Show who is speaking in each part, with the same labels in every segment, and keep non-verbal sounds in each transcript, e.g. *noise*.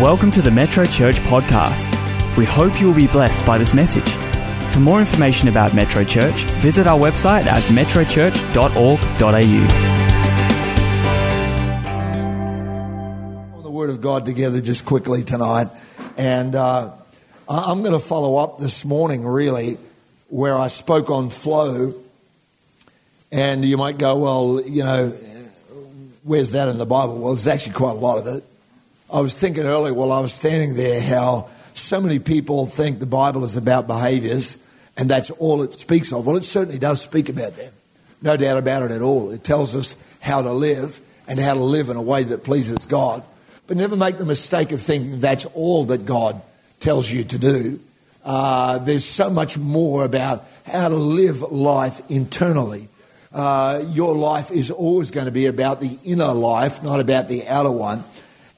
Speaker 1: Welcome to the Metro Church podcast. We hope you will be blessed by this message. For more information about Metro Church, visit our website at metrochurch.org.au.
Speaker 2: The Word of God together just quickly tonight. And uh, I'm going to follow up this morning, really, where I spoke on flow. And you might go, well, you know, where's that in the Bible? Well, there's actually quite a lot of it. I was thinking earlier while I was standing there how so many people think the Bible is about behaviors and that's all it speaks of. Well, it certainly does speak about them. No doubt about it at all. It tells us how to live and how to live in a way that pleases God. But never make the mistake of thinking that's all that God tells you to do. Uh, there's so much more about how to live life internally. Uh, your life is always going to be about the inner life, not about the outer one.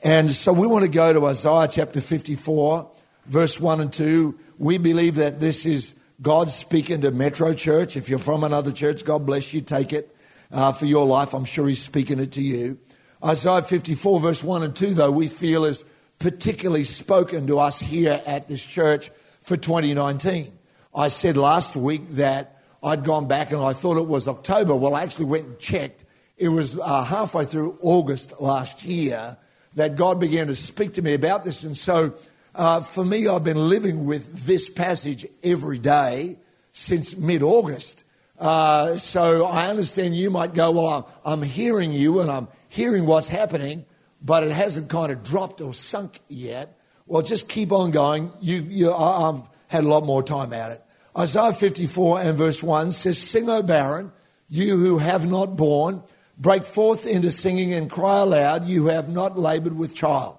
Speaker 2: And so we want to go to Isaiah chapter 54, verse 1 and 2. We believe that this is God speaking to Metro Church. If you're from another church, God bless you. Take it uh, for your life. I'm sure He's speaking it to you. Isaiah 54, verse 1 and 2, though, we feel is particularly spoken to us here at this church for 2019. I said last week that I'd gone back and I thought it was October. Well, I actually went and checked. It was uh, halfway through August last year that God began to speak to me about this. And so uh, for me, I've been living with this passage every day since mid August. Uh, so I understand you might go, Well, I'm, hearing you and I'm hearing what's happening, but it hasn't kind of dropped or sunk yet. Well, just keep on going. You, you, I've had a lot more time at it. Isaiah 54 and verse 1 says, Sing, O barren, you who have not borne. Break forth into singing and cry aloud, you have not labored with child.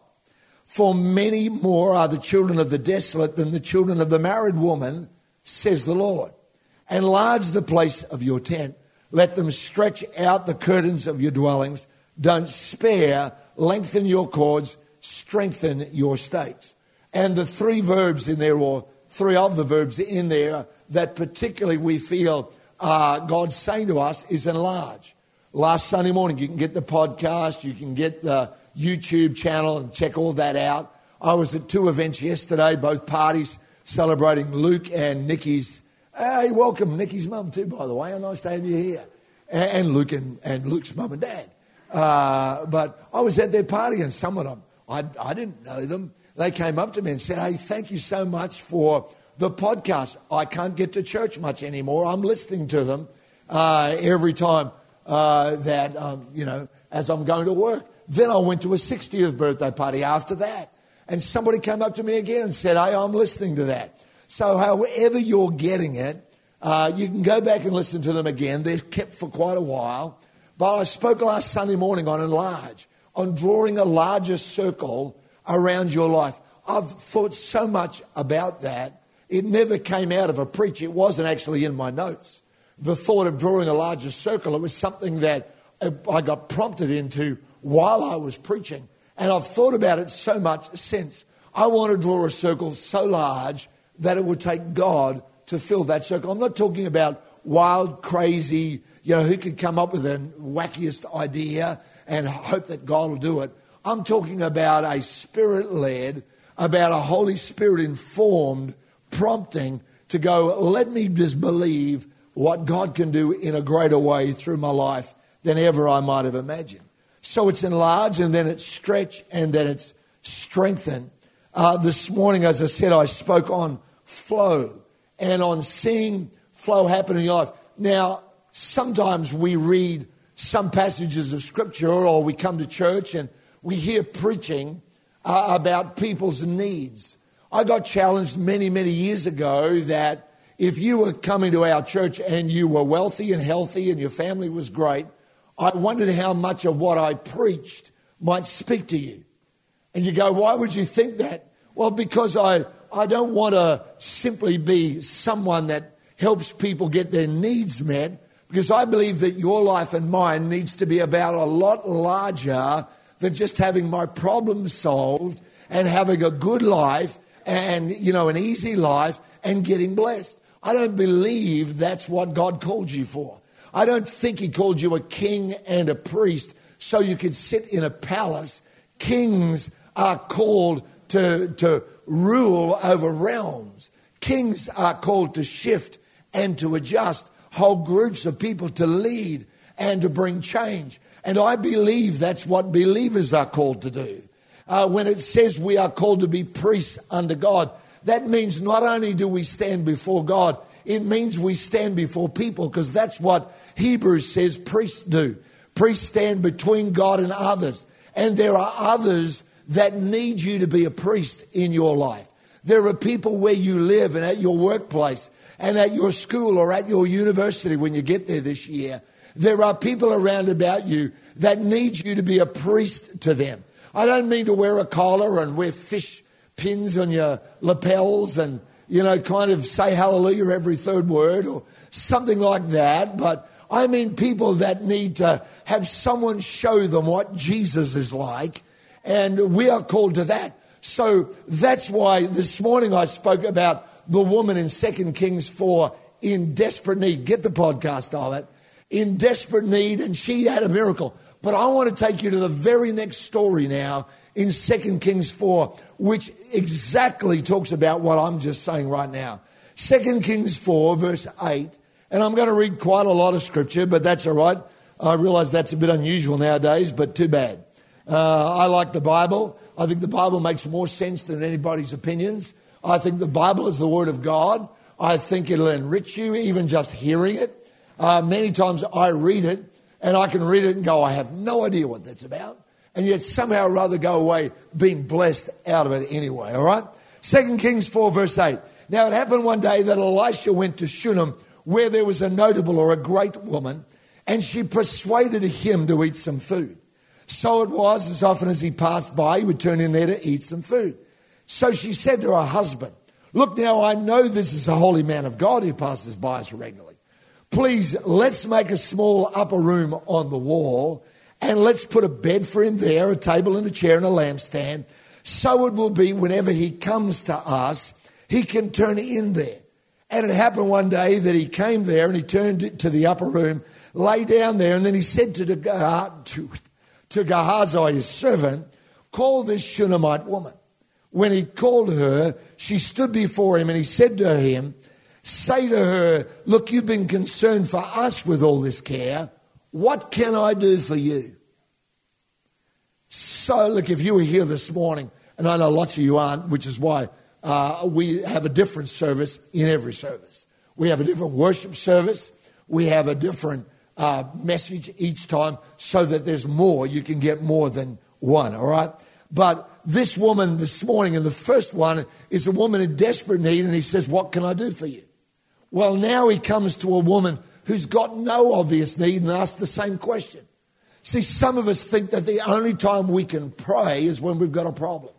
Speaker 2: For many more are the children of the desolate than the children of the married woman, says the Lord. Enlarge the place of your tent. Let them stretch out the curtains of your dwellings. Don't spare. Lengthen your cords. Strengthen your stakes. And the three verbs in there, or three of the verbs in there, that particularly we feel uh, God's saying to us is enlarge last Sunday morning. You can get the podcast, you can get the YouTube channel and check all that out. I was at two events yesterday, both parties celebrating Luke and Nikki's. Hey, welcome, Nikki's mum, too, by the way. A nice to have you here. And Luke and, and Luke's mum and dad. Uh, but I was at their party, and some of them, I, I didn't know them. They came up to me and said, Hey, thank you so much for the podcast. I can't get to church much anymore. I'm listening to them uh, every time uh, that, um, you know, as I'm going to work. Then I went to a 60th birthday party after that. And somebody came up to me again and said, Hey, I'm listening to that. So, however you're getting it, uh, you can go back and listen to them again. They're kept for quite a while. But I spoke last Sunday morning on enlarge, on drawing a larger circle around your life. I've thought so much about that. It never came out of a preach, it wasn't actually in my notes the thought of drawing a larger circle. It was something that I got prompted into while I was preaching. And I've thought about it so much since. I want to draw a circle so large that it would take God to fill that circle. I'm not talking about wild, crazy, you know, who could come up with the wackiest idea and hope that God will do it. I'm talking about a spirit led, about a Holy Spirit informed prompting to go, let me just believe what God can do in a greater way through my life than ever I might have imagined. So it's enlarged and then it's stretched and then it's strengthened. Uh, this morning, as I said, I spoke on flow and on seeing flow happen in your life. Now, sometimes we read some passages of scripture or we come to church and we hear preaching uh, about people's needs. I got challenged many, many years ago that if you were coming to our church and you were wealthy and healthy and your family was great, I wondered how much of what I preached might speak to you. And you go, why would you think that? Well, because I, I don't want to simply be someone that helps people get their needs met, because I believe that your life and mine needs to be about a lot larger than just having my problems solved and having a good life and, you know, an easy life and getting blessed. I don't believe that's what God called you for. I don't think He called you a king and a priest so you could sit in a palace. Kings are called to, to rule over realms. Kings are called to shift and to adjust whole groups of people to lead and to bring change. And I believe that's what believers are called to do. Uh, when it says we are called to be priests under God, that means not only do we stand before God, it means we stand before people because that's what Hebrews says priests do. Priests stand between God and others. And there are others that need you to be a priest in your life. There are people where you live and at your workplace and at your school or at your university when you get there this year. There are people around about you that need you to be a priest to them. I don't mean to wear a collar and wear fish pins on your lapels and, you know, kind of say hallelujah every third word or something like that, but I mean people that need to have someone show them what Jesus is like, and we are called to that. So that's why this morning I spoke about the woman in 2 Kings 4 in desperate need. Get the podcast of it. In desperate need, and she had a miracle. But I want to take you to the very next story now in 2 Kings 4, which exactly talks about what I'm just saying right now. 2 Kings 4, verse 8. And I'm going to read quite a lot of scripture, but that's all right. I realize that's a bit unusual nowadays, but too bad. Uh, I like the Bible. I think the Bible makes more sense than anybody's opinions. I think the Bible is the Word of God. I think it'll enrich you, even just hearing it. Uh, many times I read it and I can read it and go, I have no idea what that's about. And yet somehow or rather go away being blessed out of it anyway, all right? Second Kings 4, verse 8. Now it happened one day that Elisha went to Shunem, where there was a notable or a great woman, and she persuaded him to eat some food. So it was, as often as he passed by, he would turn in there to eat some food. So she said to her husband, Look, now I know this is a holy man of God who passes by us regularly. Please, let's make a small upper room on the wall and let's put a bed for him there, a table and a chair and a lampstand. So it will be whenever he comes to us, he can turn in there. And it happened one day that he came there and he turned to the upper room, lay down there, and then he said to, the, to, to Gehazi, his servant, Call this Shunammite woman. When he called her, she stood before him and he said to him, Say to her, Look, you've been concerned for us with all this care. What can I do for you? So, look, if you were here this morning, and I know lots of you aren't, which is why uh, we have a different service in every service. We have a different worship service. We have a different uh, message each time so that there's more. You can get more than one, all right? But this woman this morning, and the first one is a woman in desperate need, and he says, What can I do for you? Well, now he comes to a woman who's got no obvious need and asks the same question. See, some of us think that the only time we can pray is when we've got a problem.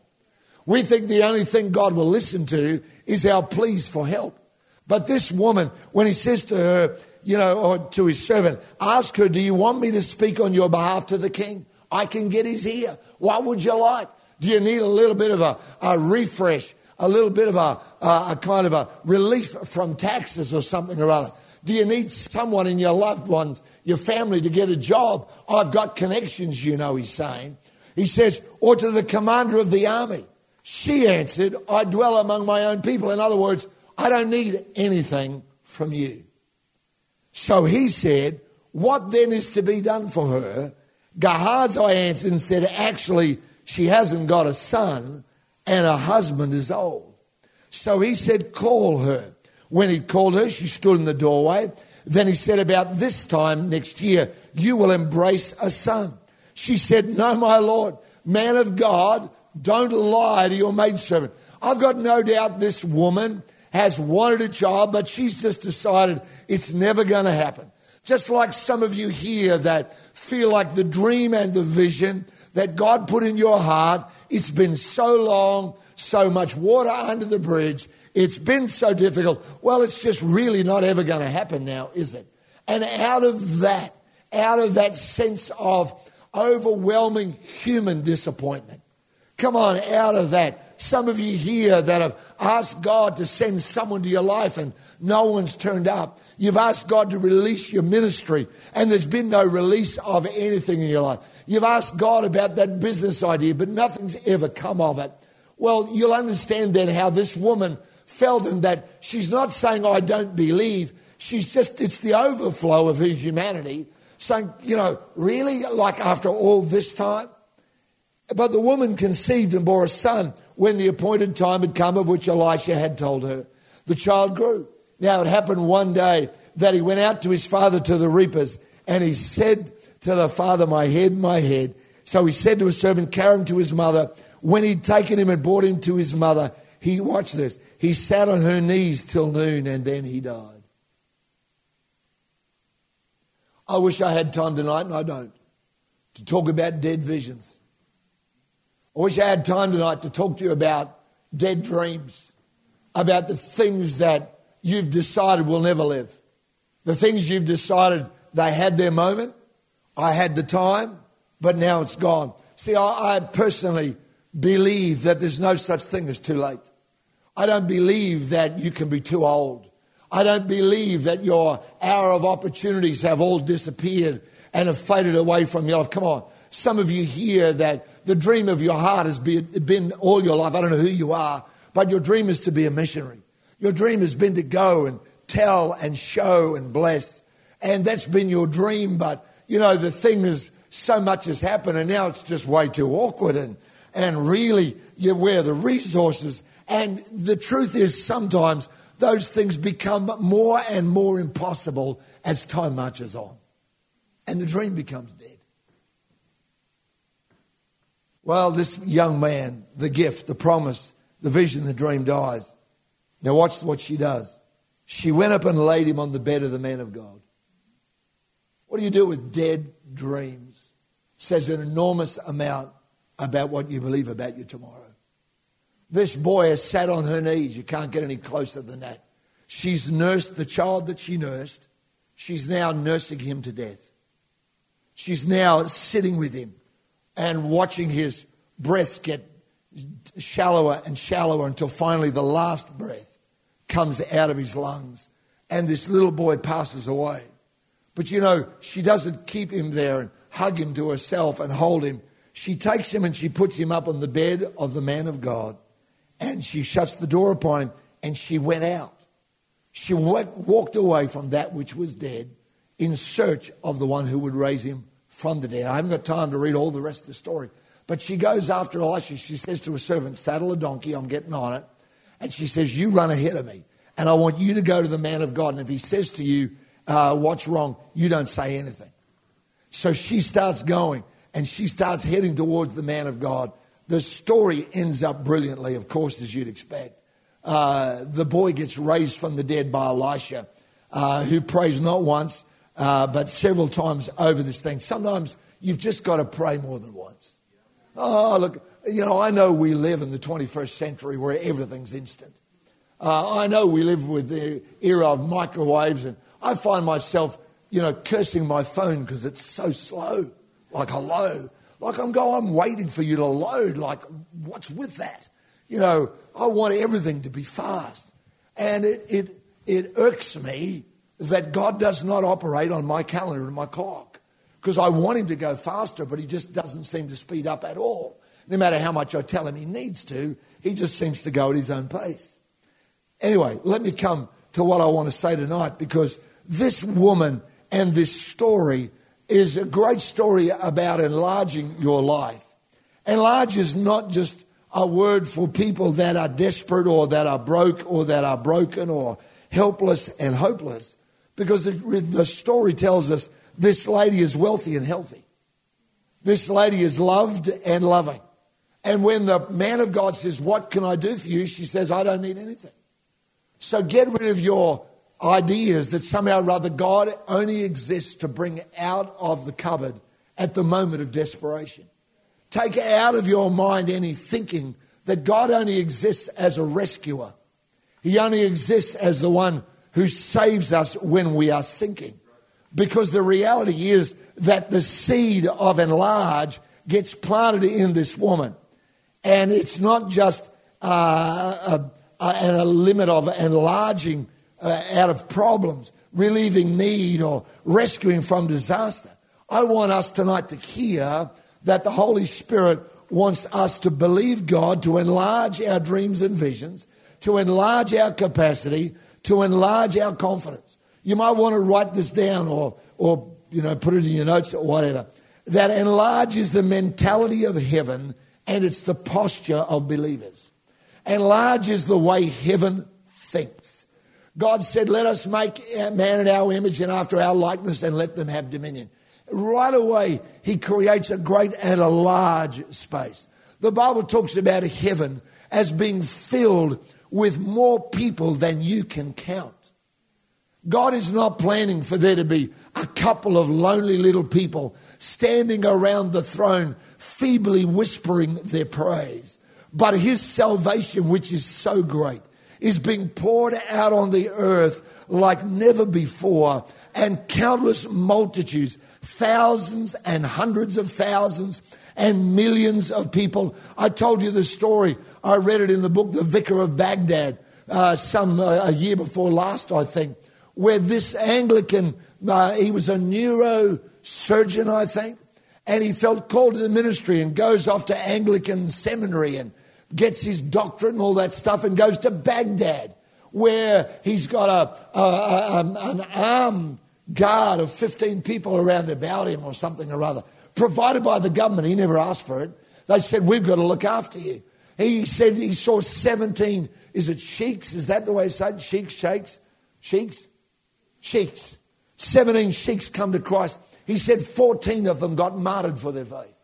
Speaker 2: We think the only thing God will listen to is our pleas for help. But this woman, when he says to her, you know, or to his servant, ask her, Do you want me to speak on your behalf to the king? I can get his ear. What would you like? Do you need a little bit of a, a refresh, a little bit of a, a, a kind of a relief from taxes or something or other? Do you need someone in your loved ones, your family, to get a job? I've got connections, you know, he's saying. He says, or to the commander of the army. She answered, I dwell among my own people. In other words, I don't need anything from you. So he said, What then is to be done for her? Gehazi answered and said, Actually, she hasn't got a son, and her husband is old. So he said, Call her. When he called her, she stood in the doorway. Then he said, About this time next year, you will embrace a son. She said, No, my Lord, man of God, don't lie to your maidservant. I've got no doubt this woman has wanted a child, but she's just decided it's never going to happen. Just like some of you here that feel like the dream and the vision that God put in your heart, it's been so long, so much water under the bridge, it's been so difficult. Well, it's just really not ever going to happen now, is it? And out of that, out of that sense of overwhelming human disappointment, come on, out of that, some of you here that have asked God to send someone to your life and no one's turned up. You've asked God to release your ministry and there's been no release of anything in your life. You've asked God about that business idea, but nothing's ever come of it. Well, you'll understand then how this woman felt and that she's not saying, I don't believe. She's just, it's the overflow of her humanity saying, you know, really? Like after all this time? But the woman conceived and bore a son when the appointed time had come of which Elisha had told her. The child grew. Now it happened one day that he went out to his father to the reapers and he said to the father, My head, my head. So he said to his servant, Carry him to his mother. When he'd taken him and brought him to his mother, he, watched this, he sat on her knees till noon and then he died. I wish I had time tonight, and I don't, to talk about dead visions. I wish I had time tonight to talk to you about dead dreams, about the things that you've decided will never live, the things you've decided they had their moment, I had the time, but now it's gone. See, I, I personally believe that there's no such thing as too late. I don't believe that you can be too old. I don't believe that your hour of opportunities have all disappeared and have faded away from your life. Come on. Some of you here that the dream of your heart has been all your life. I don't know who you are, but your dream is to be a missionary. Your dream has been to go and tell and show and bless. And that's been your dream, but you know, the thing is, so much has happened and now it's just way too awkward and, and really you where the resources. And the truth is sometimes those things become more and more impossible as time marches on. And the dream becomes dead. Well, this young man, the gift, the promise, the vision, the dream dies. Now, watch what she does. She went up and laid him on the bed of the man of God. What do you do with dead dreams? says an enormous amount about what you believe about you tomorrow. This boy has sat on her knees. You can't get any closer than that. She's nursed the child that she nursed. She's now nursing him to death. She's now sitting with him and watching his breaths get shallower and shallower until finally the last breath comes out of his lungs and this little boy passes away. But you know, she doesn't keep him there and hug him to herself and hold him. She takes him and she puts him up on the bed of the man of God and she shuts the door upon him and she went out. She walked away from that which was dead in search of the one who would raise him from the dead. I haven't got time to read all the rest of the story. But she goes after Elisha. She says to her servant, Saddle a donkey, I'm getting on it. And she says, You run ahead of me. And I want you to go to the man of God. And if he says to you, uh, What's wrong? You don't say anything. So she starts going and she starts heading towards the man of God. The story ends up brilliantly, of course, as you'd expect. Uh, the boy gets raised from the dead by Elisha, uh, who prays not once, uh, but several times over this thing. Sometimes you've just got to pray more than once. Oh, look, you know, I know we live in the 21st century where everything's instant. Uh, I know we live with the era of microwaves, and I find myself, you know, cursing my phone because it's so slow. Like, hello. Like, I'm going, I'm waiting for you to load. Like, what's with that? You know, I want everything to be fast. And it, it, it irks me that God does not operate on my calendar and my clock because I want him to go faster, but he just doesn't seem to speed up at all. No matter how much I tell him he needs to, he just seems to go at his own pace. Anyway, let me come to what I want to say tonight because this woman and this story is a great story about enlarging your life. Enlarge is not just a word for people that are desperate or that are broke or that are broken or helpless and hopeless. Because the, the story tells us this lady is wealthy and healthy. This lady is loved and loving. And when the man of God says, What can I do for you? She says, I don't need anything. So get rid of your ideas that somehow or other God only exists to bring out of the cupboard at the moment of desperation. Take out of your mind any thinking that God only exists as a rescuer. He only exists as the one who saves us when we are sinking. Because the reality is that the seed of enlarge gets planted in this woman. And it's not just uh, a, a, a, limit of enlarging uh, out of problems, relieving need, or rescuing from disaster. I want us tonight to hear that the Holy Spirit wants us to believe God to enlarge our dreams and visions, to enlarge our capacity, to enlarge our confidence. You might want to write this down or, or you know, put it in your notes or whatever. That enlarges the mentality of heaven and it's the posture of believers. Enlarges the way heaven thinks. God said, Let us make man in our image and after our likeness and let them have dominion. Right away, he creates a great and a large space. The Bible talks about heaven as being filled with more people than you can count. God is not planning for there to be a couple of lonely little people standing around the throne, feebly whispering their praise. But his salvation, which is so great, is being poured out on the earth like never before, and countless multitudes thousands and hundreds of thousands and millions of people. I told you the story. I read it in the book, The Vicar of Baghdad, uh, some uh, a year before last, I think, where this Anglican, uh, he was a neurosurgeon, I think, and he felt called to the ministry and goes off to Anglican seminary and gets his doctorate and all that stuff and goes to Baghdad, where he's got a, a, a an armed guard of 15 people around about him or something or other, provided by the government. He never asked for it. They said, We've got to look after you. He said he saw 17, is it sheiks? Is that the way it's said? Sheiks, sheiks, sheiks, sheiks. 17 sheiks come to Christ. He said 14 of them got martyred for their faith.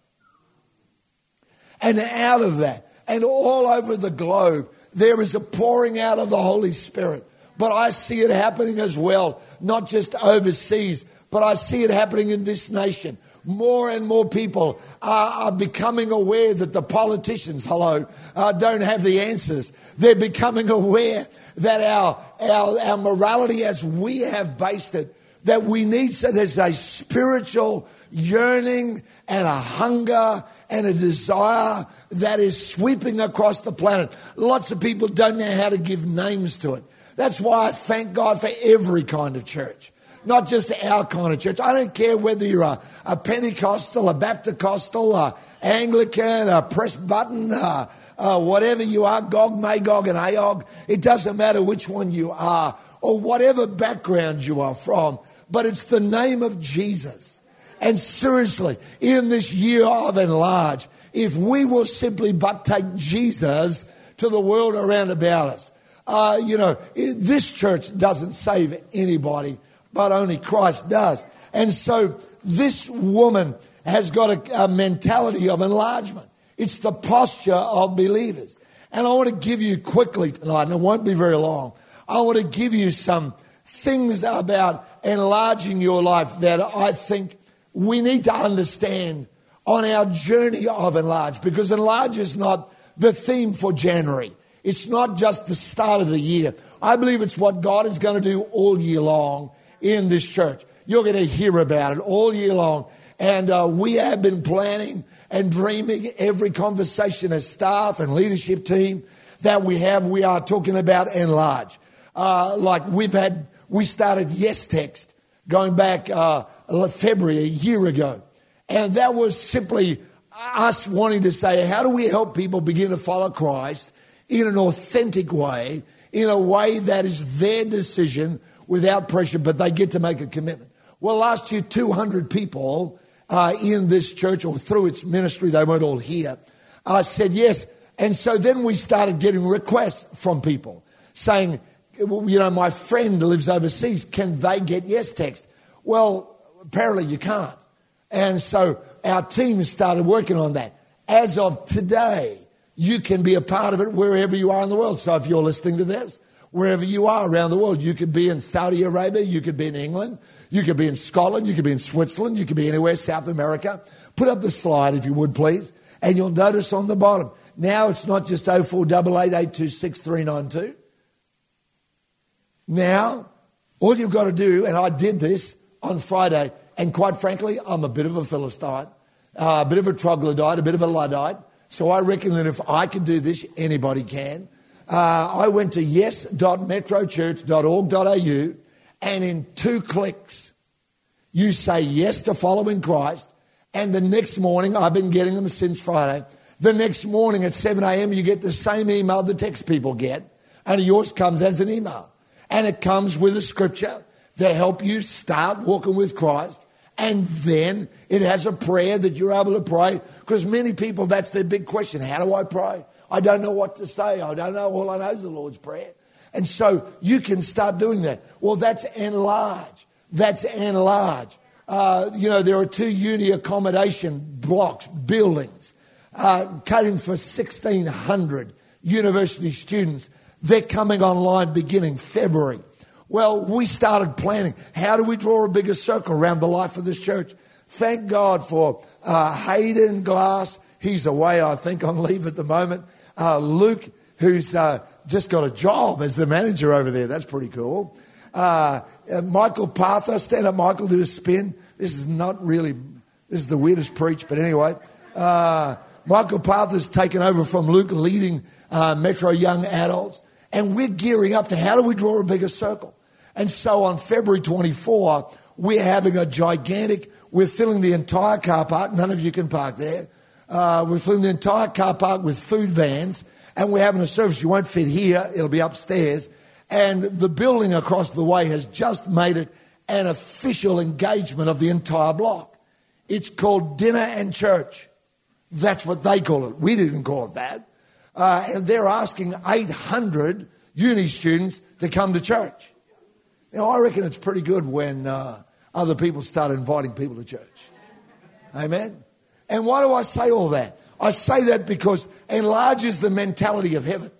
Speaker 2: And out of that, and all over the globe, there is a pouring out of the Holy Spirit. But I see it happening as well, not just overseas, but I see it happening in this nation. More and more people are, are becoming aware that the politicians, hello, uh, don't have the answers. They're becoming aware that our, our, our morality as we have based it, that we need, so there's a spiritual yearning and a hunger and a desire that is sweeping across the planet. Lots of people don't know how to give names to it. That's why I thank God for every kind of church, not just our kind of church. I don't care whether you're a, a Pentecostal, a Baptist-costal, a Anglican, a Presbyterian, uh, uh, whatever you are, Gog, Magog, and Aog. It doesn't matter which one you are or whatever background you are from, but it's the name of Jesus. And seriously, in this year of enlarge, if we will simply but take Jesus to the world around about us, uh, you know, this church doesn't save anybody, but only Christ does. And so this woman has got a, a mentality of enlargement. It's the posture of believers. And I want to give you quickly tonight, and it won't be very long. I want to give you some things about enlarging your life that I think we need to understand on our journey of enlarge because enlarge is not the theme for January. It's not just the start of the year. I believe it's what God is going to do all year long in this church. You're going to hear about it all year long. And uh, we have been planning and dreaming every conversation as staff and leadership team that we have. We are talking about enlarge. Uh, like we've had, we started Yes Text going back uh, February, a year ago. And that was simply us wanting to say, how do we help people begin to follow Christ in an authentic way, in a way that is their decision without pressure, but they get to make a commitment. Well, last year, 200 people uh, in this church or through its ministry, they weren't all here, uh, said yes. And so then we started getting requests from people saying, you know, my friend lives overseas. Can they get yes text? Well, apparently you can't. And so our team started working on that. As of today, you can be a part of it wherever you are in the world. So if you're listening to this, wherever you are around the world, you could be in Saudi Arabia, you could be in England, you could be in Scotland, you could be in Switzerland, you could be anywhere, South America. Put up the slide if you would, please. And you'll notice on the bottom, now it's not just 0488826392. Now, all you've got to do, and I did this on Friday, and quite frankly, I'm a bit of a Philistine, uh, a bit of a troglodyte, a bit of a Luddite. So I reckon that if I can do this, anybody can. Uh, I went to yes.metrochurch.org.au and in two clicks, you say yes to following Christ, and the next morning, I've been getting them since Friday, the next morning at 7 a.m., you get the same email the text people get, and yours comes as an email. And it comes with a scripture to help you start walking with Christ. And then it has a prayer that you're able to pray. Because many people, that's their big question. How do I pray? I don't know what to say. I don't know. All I know is the Lord's Prayer. And so you can start doing that. Well, that's enlarge. That's enlarge. Uh, you know, there are two uni accommodation blocks, buildings, uh, catering for 1,600 university students. They're coming online beginning February. Well, we started planning. How do we draw a bigger circle around the life of this church? Thank God for uh, Hayden Glass. He's away, I think, on leave at the moment. Uh, Luke, who's uh, just got a job as the manager over there. That's pretty cool. Uh, uh, Michael Partha, stand up, Michael, do a spin. This is not really, this is the weirdest preach, but anyway. Uh, Michael Partha's taken over from Luke, leading Metro Young Adults. And we're gearing up to how do we draw a bigger circle? And so on February 24, we're having a gigantic, we're filling the entire car park. None of you can park there. Uh, we're filling the entire car park with food vans, and we're having a service. You won't fit here, it'll be upstairs. And the building across the way has just made it an official engagement of the entire block. It's called Dinner and Church. That's what they call it. We didn't call it that. Uh, and they're asking 800 uni students to come to church. Know, I reckon it's pretty good when uh, other people start inviting people to church. Amen. And why do I say all that? I say that because enlarges the mentality of heaven.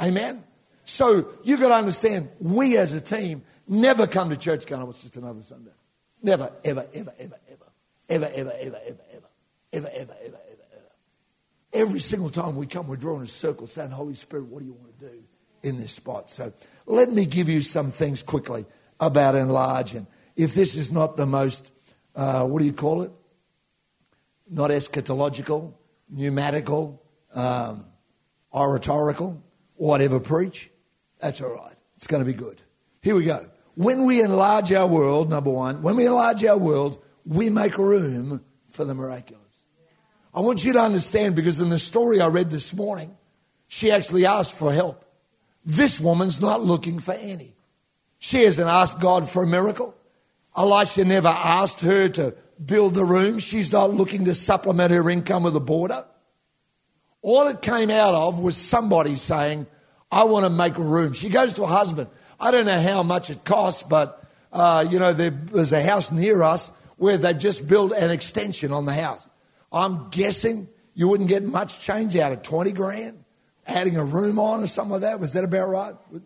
Speaker 2: Amen. So you've got to understand, we as a team never come to church going, oh, it's just another Sunday. Never, ever, ever, ever, ever. Ever, ever, ever, ever, ever. Ever, ever, ever, ever, ever. Every single time we come, we're drawing a circle saying, Holy Spirit, what do you want to do in this spot? So let me give you some things quickly about enlarging. If this is not the most, uh, what do you call it? Not eschatological, pneumatical, um, oratorical, whatever preach, that's all right. It's going to be good. Here we go. When we enlarge our world, number one, when we enlarge our world, we make room for the miraculous. I want you to understand because in the story I read this morning, she actually asked for help. This woman's not looking for any. She hasn't asked God for a miracle. Elisha never asked her to build the room. She's not looking to supplement her income with a boarder. All it came out of was somebody saying, I want to make a room. She goes to her husband. I don't know how much it costs, but, uh, you know, there, there's a house near us where they just built an extension on the house. I'm guessing you wouldn't get much change out of 20 grand, adding a room on or something like that. Was that about right? A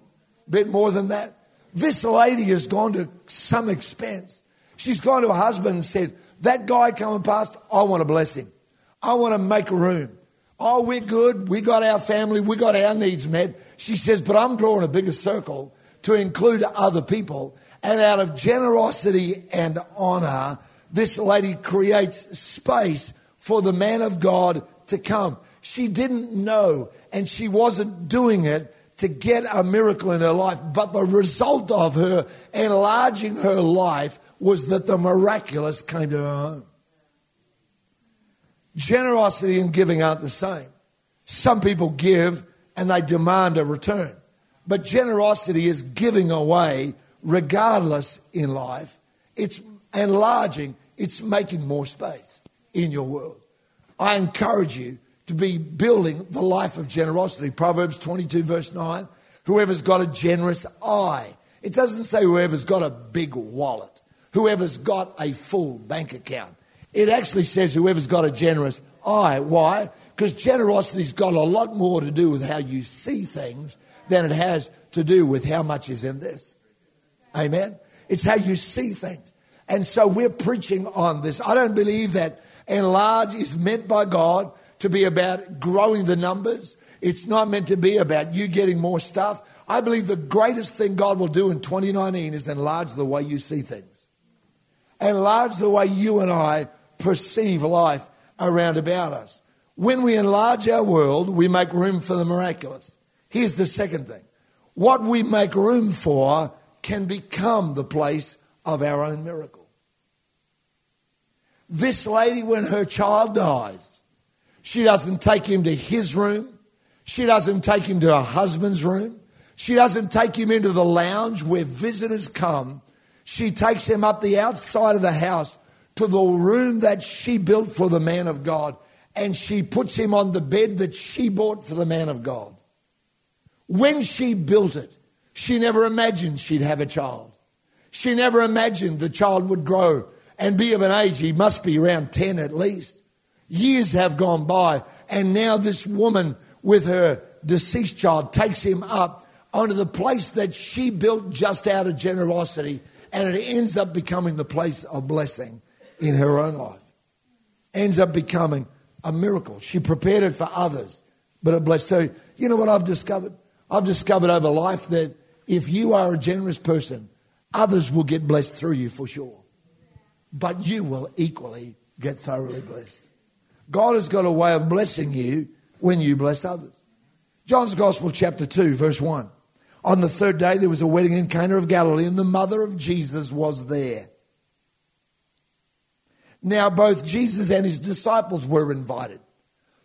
Speaker 2: bit more than that? This lady has gone to some expense. She's gone to her husband and said, That guy coming past, I want to bless him. I want to make a room. Oh, we're good. We got our family. We got our needs met. She says, But I'm drawing a bigger circle to include other people. And out of generosity and honor, this lady creates space for the man of God to come. She didn't know and she wasn't doing it to get a miracle in her life, but the result of her enlarging her life was that the miraculous came to her home. Generosity and giving aren't the same. Some people give and they demand a return. But generosity is giving away regardless in life. It's enlarging, it's making more space in your world. I encourage you to be building the life of generosity. Proverbs 22, verse 9 whoever's got a generous eye. It doesn't say whoever's got a big wallet, whoever's got a full bank account. It actually says whoever's got a generous eye. Why? Because generosity's got a lot more to do with how you see things than it has to do with how much is in this. Amen? It's how you see things. And so we're preaching on this. I don't believe that enlarge is meant by God to be about growing the numbers. It's not meant to be about you getting more stuff. I believe the greatest thing God will do in 2019 is enlarge the way you see things, enlarge the way you and I perceive life around about us. When we enlarge our world, we make room for the miraculous. Here's the second thing what we make room for can become the place of our own miracle. This lady, when her child dies, she doesn't take him to his room. She doesn't take him to her husband's room. She doesn't take him into the lounge where visitors come. She takes him up the outside of the house to the room that she built for the man of God and she puts him on the bed that she bought for the man of God. When she built it, she never imagined she'd have a child. She never imagined the child would grow and be of an age, he must be around 10 at least. Years have gone by, and now this woman with her deceased child takes him up onto the place that she built just out of generosity, and it ends up becoming the place of blessing in her own life. Ends up becoming a miracle. She prepared it for others, but it blessed her. You know what I've discovered? I've discovered over life that if you are a generous person, others will get blessed through you for sure. But you will equally get thoroughly blessed. God has got a way of blessing you when you bless others. John's Gospel, chapter 2, verse 1. On the third day, there was a wedding in Cana of Galilee, and the mother of Jesus was there. Now, both Jesus and his disciples were invited.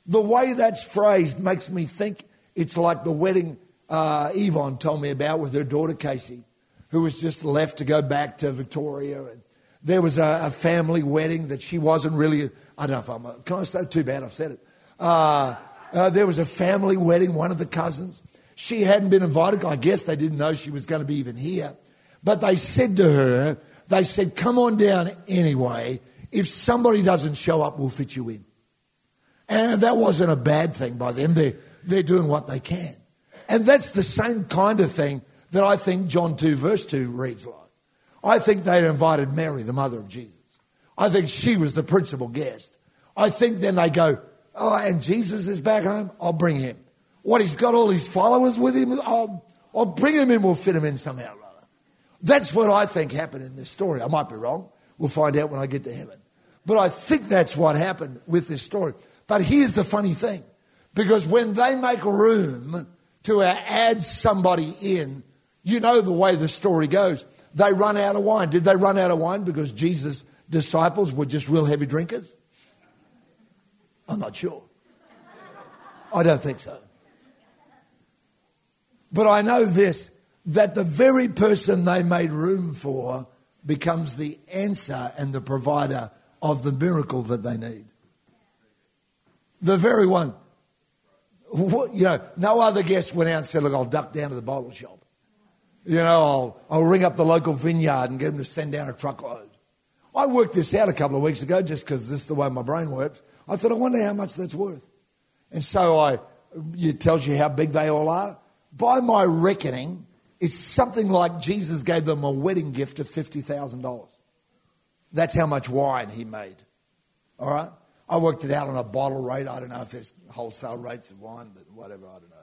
Speaker 2: The way that's phrased makes me think it's like the wedding uh, Yvonne told me about with her daughter Casey, who was just left to go back to Victoria. And there was a, a family wedding that she wasn't really, I don't know if I'm, a, can I say, too bad I've said it. Uh, uh, there was a family wedding, one of the cousins. She hadn't been invited. I guess they didn't know she was going to be even here. But they said to her, they said, come on down anyway if somebody doesn't show up, we'll fit you in. And that wasn't a bad thing by them. They're, they're doing what they can. And that's the same kind of thing that I think John 2, verse 2 reads like. I think they invited Mary, the mother of Jesus. I think she was the principal guest. I think then they go, Oh, and Jesus is back home? I'll bring him. What, he's got all his followers with him? I'll, I'll bring him in, we'll fit him in somehow or other. That's what I think happened in this story. I might be wrong. We'll find out when I get to heaven. But I think that's what happened with this story. But here's the funny thing because when they make room to add somebody in, you know the way the story goes. They run out of wine. Did they run out of wine because Jesus' disciples were just real heavy drinkers? I'm not sure. I don't think so. But I know this that the very person they made room for becomes the answer and the provider of the miracle that they need. The very one. You know, no other guest went out and said, Look, I'll duck down to the bottle shop. You know, I'll, I'll ring up the local vineyard and get them to send down a truckload. I worked this out a couple of weeks ago just because this is the way my brain works. I thought, I wonder how much that's worth. And so I, it tells you how big they all are. By my reckoning, it's something like Jesus gave them a wedding gift of $50,000. That's how much wine he made. All right? I worked it out on a bottle rate. I don't know if there's wholesale rates of wine, but whatever, I don't know.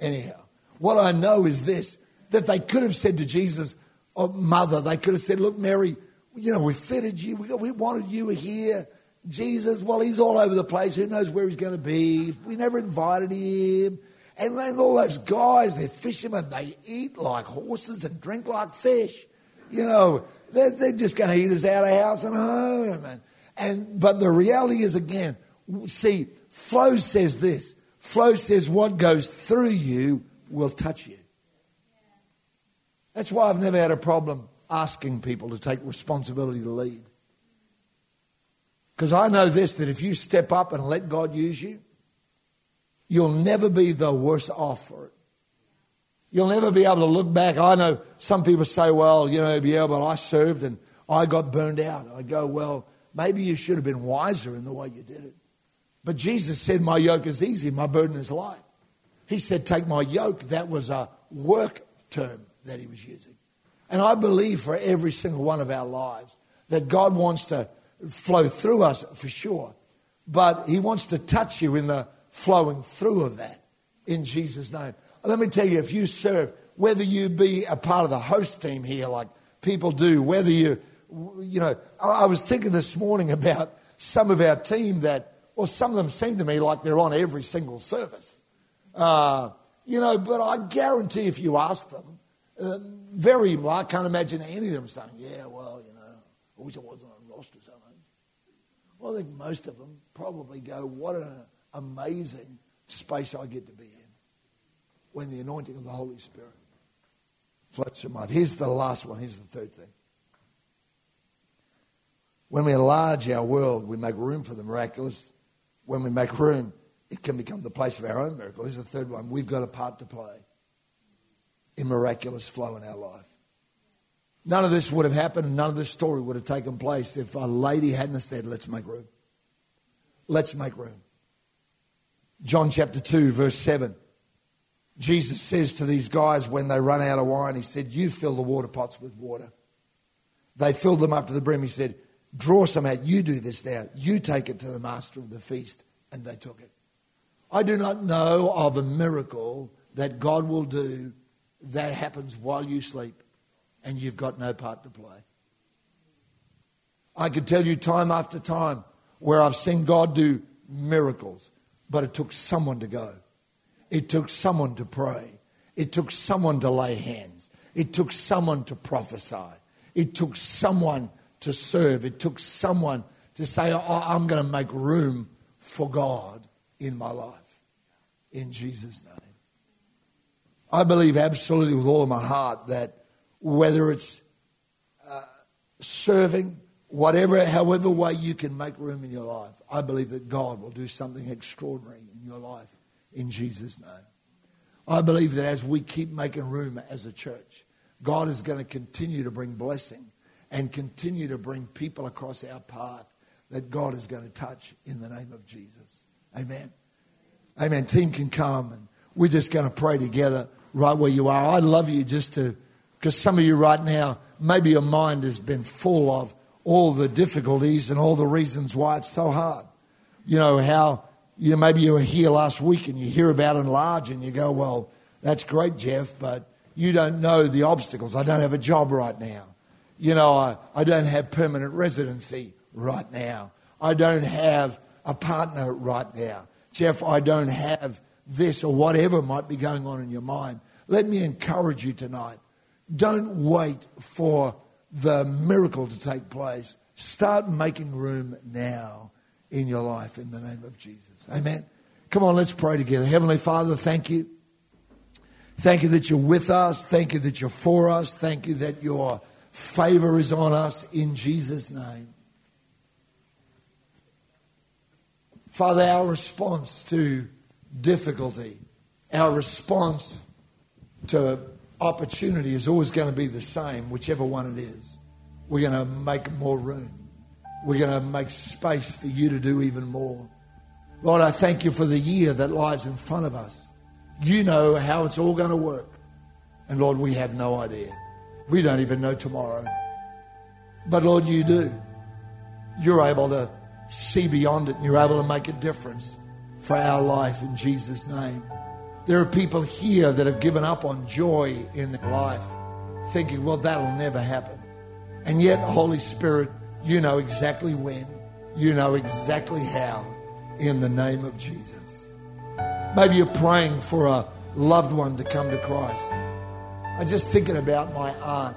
Speaker 2: Anyhow, what I know is this that they could have said to Jesus, or oh, Mother, they could have said, Look, Mary, you know, we fitted you, we, we wanted you here. Jesus, well, he's all over the place. Who knows where he's going to be? We never invited him. And then all those guys, they're fishermen, they eat like horses and drink like fish. You know, they're, they're just going to eat us out of house and home. And, and, but the reality is, again, see, Flow says this. Flow says what goes through you will touch you. That's why I've never had a problem asking people to take responsibility to lead. Because I know this that if you step up and let God use you, you'll never be the worse off for it. You'll never be able to look back. I know some people say, well, you know, yeah, but I served and I got burned out. I go, well, maybe you should have been wiser in the way you did it. But Jesus said, my yoke is easy, my burden is light. He said, take my yoke. That was a work term that he was using. And I believe for every single one of our lives that God wants to flow through us for sure. But he wants to touch you in the flowing through of that in Jesus' name. Let me tell you, if you serve, whether you be a part of the host team here, like people do, whether you, you know, I was thinking this morning *laughs* about some of our team that, well, some of them seem to me like they're on every single service. Uh, you know, but I guarantee if you ask them, uh, very, well, I can't imagine any of them saying, yeah, well, you know, I wish I wasn't on roster so much. Well, I think most of them probably go, what an amazing space I get to be in when the anointing of the Holy Spirit floats through my life. Here's the last one. Here's the third thing. When we enlarge our world, we make room for the miraculous. When we make room, it can become the place of our own miracle. Here's the third one. We've got a part to play in miraculous flow in our life. None of this would have happened, and none of this story would have taken place if a lady hadn't said, Let's make room. Let's make room. John chapter 2, verse 7. Jesus says to these guys when they run out of wine, He said, You fill the water pots with water. They filled them up to the brim. He said, Draw some out. You do this now. You take it to the master of the feast. And they took it. I do not know of a miracle that God will do that happens while you sleep and you've got no part to play. I could tell you time after time where I've seen God do miracles, but it took someone to go. It took someone to pray. It took someone to lay hands. It took someone to prophesy. It took someone to serve. It took someone to say, oh, I'm going to make room for God in my life. In Jesus' name. I believe absolutely with all of my heart that whether it's uh, serving, whatever, however way you can make room in your life, I believe that God will do something extraordinary in your life in Jesus' name. I believe that as we keep making room as a church, God is going to continue to bring blessing and continue to bring people across our path that God is going to touch in the name of Jesus. Amen. Amen. Team can come and we're just going to pray together right where you are. I'd love you just to because some of you right now, maybe your mind has been full of all the difficulties and all the reasons why it's so hard. You know, how, you know, maybe you were here last week and you hear about enlarge and you go, well, that's great, Geoff, but you don't know the obstacles. I don't have a job right now. You know, I, I don't have permanent residency right now. I don't have a partner right now. Geoff, I don't have this or whatever might be going on in your mind. Let me encourage you tonight. Don't wait for the miracle to take place. Start making room now in your life in the name of Jesus. Amen. Come on, let's pray together. Heavenly Father, thank you. Thank you that you're with us. Thank you that you're for us. Thank you that your favor is on us in Jesus' name. Father, our response to difficulty, our response to opportunity is always going to be the same, whichever one it is. We're going to make more room. We're going to make space for you to do even more. Lord, I thank you for the year that lies in front of us. You know how it's all going to work. And Lord, we have no idea. We don't even know tomorrow. But Lord, you do. You're able to see beyond it and you're able to make a difference for our life in Jesus' name. There are people here that have given up on joy in their life, thinking, well, that'll never happen. And yet, Holy Spirit, you know exactly when, you know exactly how, in the name of Jesus. Maybe you're praying for a loved one to come to Christ. I'm just thinking about my aunt.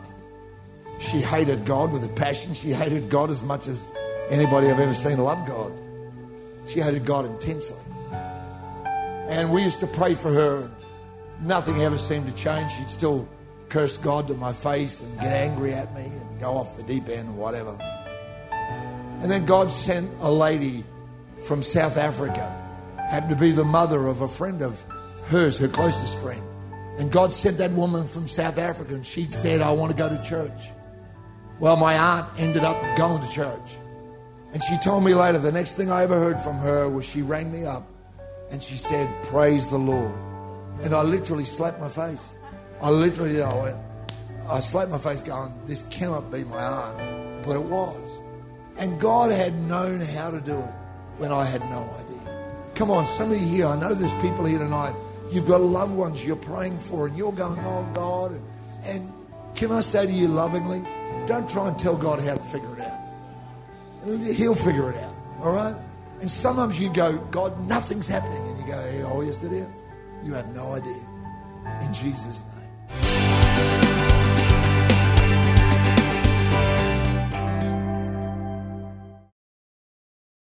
Speaker 2: She hated God with a passion. She hated God as much as anybody I've ever seen love God. She hated God intensely. And we used to pray for her. Nothing ever seemed to change. She'd still curse God to my face and get angry at me and go off the deep end or whatever. And then God sent a lady from South Africa, happened to be the mother of a friend of hers, her closest friend. And God sent that woman from South Africa, and she'd said, I want to go to church. Well, my aunt ended up going to church. And she told me later, the next thing I ever heard from her was she rang me up and she said, Praise the Lord. And I literally slapped my face. I literally, I went, I slapped my face going, This cannot be my aunt. But it was. And God had known how to do it when I had no idea. Come on, some of you here, I know there's people here tonight. You've got loved ones you're praying for, and you're going, Oh God. And, and can I say to you lovingly, don't try and tell God how to figure it out. He'll figure it out. All right? And sometimes you go, God, nothing's happening. And you go, oh, yes, it is. You have no idea. In Jesus' name.